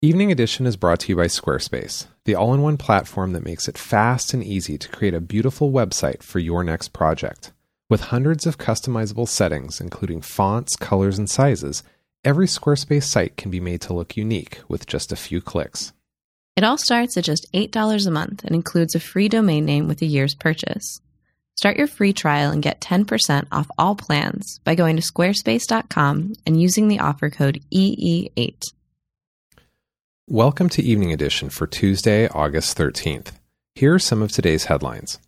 Evening Edition is brought to you by Squarespace, the all in one platform that makes it fast and easy to create a beautiful website for your next project. With hundreds of customizable settings, including fonts, colors, and sizes, every Squarespace site can be made to look unique with just a few clicks. It all starts at just $8 a month and includes a free domain name with a year's purchase. Start your free trial and get 10% off all plans by going to squarespace.com and using the offer code EE8. Welcome to Evening Edition for Tuesday, August 13th. Here are some of today's headlines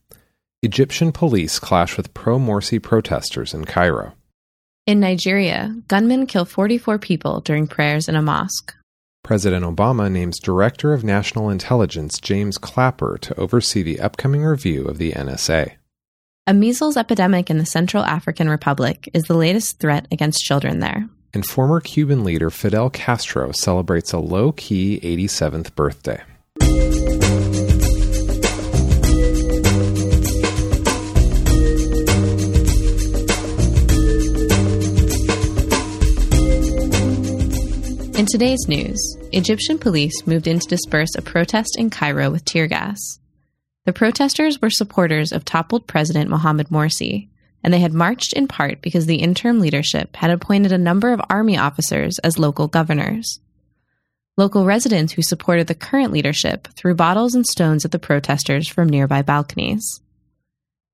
Egyptian police clash with pro Morsi protesters in Cairo. In Nigeria, gunmen kill 44 people during prayers in a mosque. President Obama names Director of National Intelligence James Clapper to oversee the upcoming review of the NSA. A measles epidemic in the Central African Republic is the latest threat against children there and former Cuban leader Fidel Castro celebrates a low key 87th birthday. In today's news, Egyptian police moved in to disperse a protest in Cairo with tear gas. The protesters were supporters of toppled President Mohamed Morsi, and they had marched in part because the interim leadership had appointed a number of army officers as local governors. Local residents who supported the current leadership threw bottles and stones at the protesters from nearby balconies.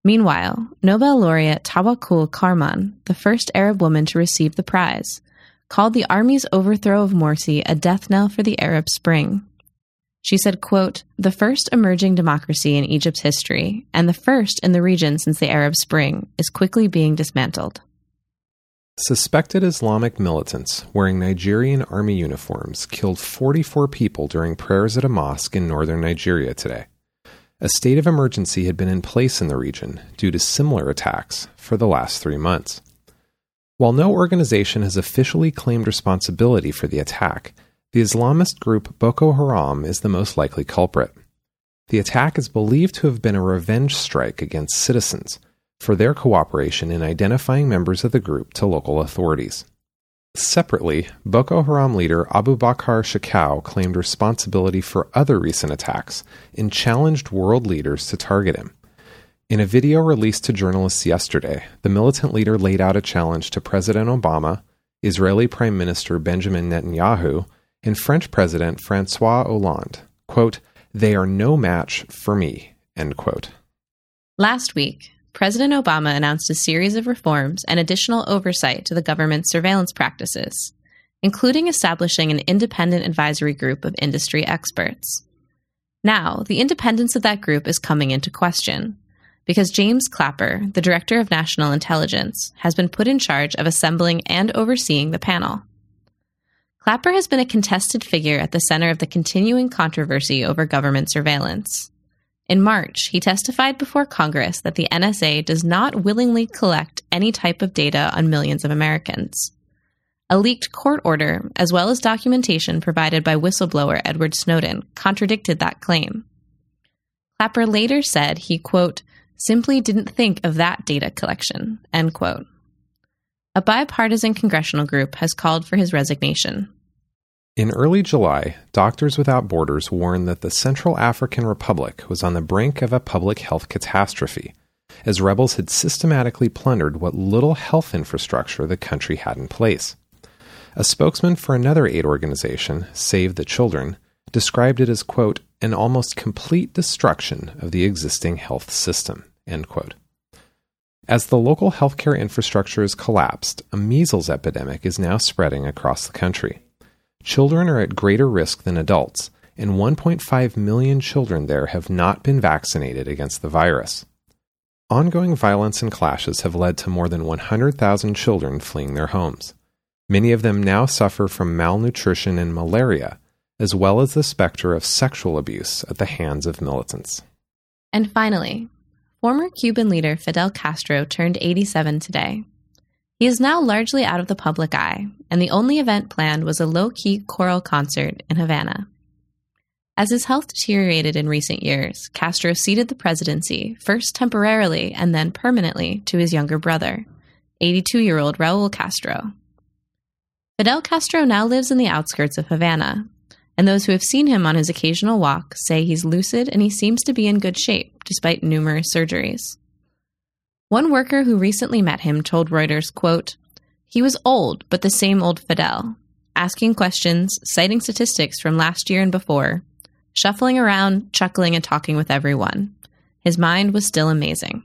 Meanwhile, Nobel laureate Tawakkol Karman, the first Arab woman to receive the prize, called the army's overthrow of Morsi a death knell for the Arab Spring. She said, quote, the first emerging democracy in Egypt's history, and the first in the region since the Arab Spring, is quickly being dismantled. Suspected Islamic militants wearing Nigerian army uniforms killed 44 people during prayers at a mosque in northern Nigeria today. A state of emergency had been in place in the region due to similar attacks for the last three months. While no organization has officially claimed responsibility for the attack, the Islamist group Boko Haram is the most likely culprit. The attack is believed to have been a revenge strike against citizens for their cooperation in identifying members of the group to local authorities. Separately, Boko Haram leader Abu Bakr Shekau claimed responsibility for other recent attacks and challenged world leaders to target him. In a video released to journalists yesterday, the militant leader laid out a challenge to President Obama, Israeli Prime Minister Benjamin Netanyahu, and French President Francois Hollande. Quote, they are no match for me, end quote. Last week, President Obama announced a series of reforms and additional oversight to the government's surveillance practices, including establishing an independent advisory group of industry experts. Now, the independence of that group is coming into question because James Clapper, the Director of National Intelligence, has been put in charge of assembling and overseeing the panel. Clapper has been a contested figure at the center of the continuing controversy over government surveillance. In March, he testified before Congress that the NSA does not willingly collect any type of data on millions of Americans. A leaked court order, as well as documentation provided by whistleblower Edward Snowden, contradicted that claim. Clapper later said he, quote, simply didn't think of that data collection, end quote. A bipartisan congressional group has called for his resignation. In early July, Doctors Without Borders warned that the Central African Republic was on the brink of a public health catastrophe, as rebels had systematically plundered what little health infrastructure the country had in place. A spokesman for another aid organization, Save the Children, described it as, quote, an almost complete destruction of the existing health system, end quote. As the local healthcare infrastructure has collapsed, a measles epidemic is now spreading across the country. Children are at greater risk than adults, and 1.5 million children there have not been vaccinated against the virus. Ongoing violence and clashes have led to more than 100,000 children fleeing their homes. Many of them now suffer from malnutrition and malaria, as well as the specter of sexual abuse at the hands of militants. And finally, former Cuban leader Fidel Castro turned 87 today. He is now largely out of the public eye, and the only event planned was a low key choral concert in Havana. As his health deteriorated in recent years, Castro ceded the presidency, first temporarily and then permanently, to his younger brother, 82 year old Raul Castro. Fidel Castro now lives in the outskirts of Havana, and those who have seen him on his occasional walk say he's lucid and he seems to be in good shape despite numerous surgeries. One worker who recently met him told Reuters, quote, He was old, but the same old Fidel, asking questions, citing statistics from last year and before, shuffling around, chuckling, and talking with everyone. His mind was still amazing.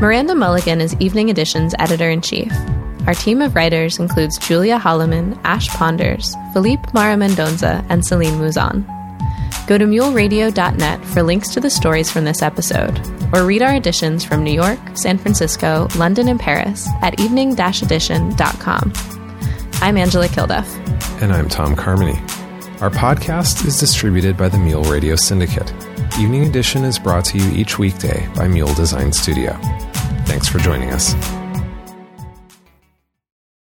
Miranda Mulligan is Evening Edition's editor in chief. Our team of writers includes Julia Holloman, Ash Ponders, Philippe Mara Mendonza, and Celine Mouzon. Go to muleradio.net for links to the stories from this episode, or read our editions from New York, San Francisco, London, and Paris at evening edition.com. I'm Angela Kilduff. And I'm Tom Carmony. Our podcast is distributed by the Mule Radio Syndicate. Evening Edition is brought to you each weekday by Mule Design Studio. Thanks for joining us.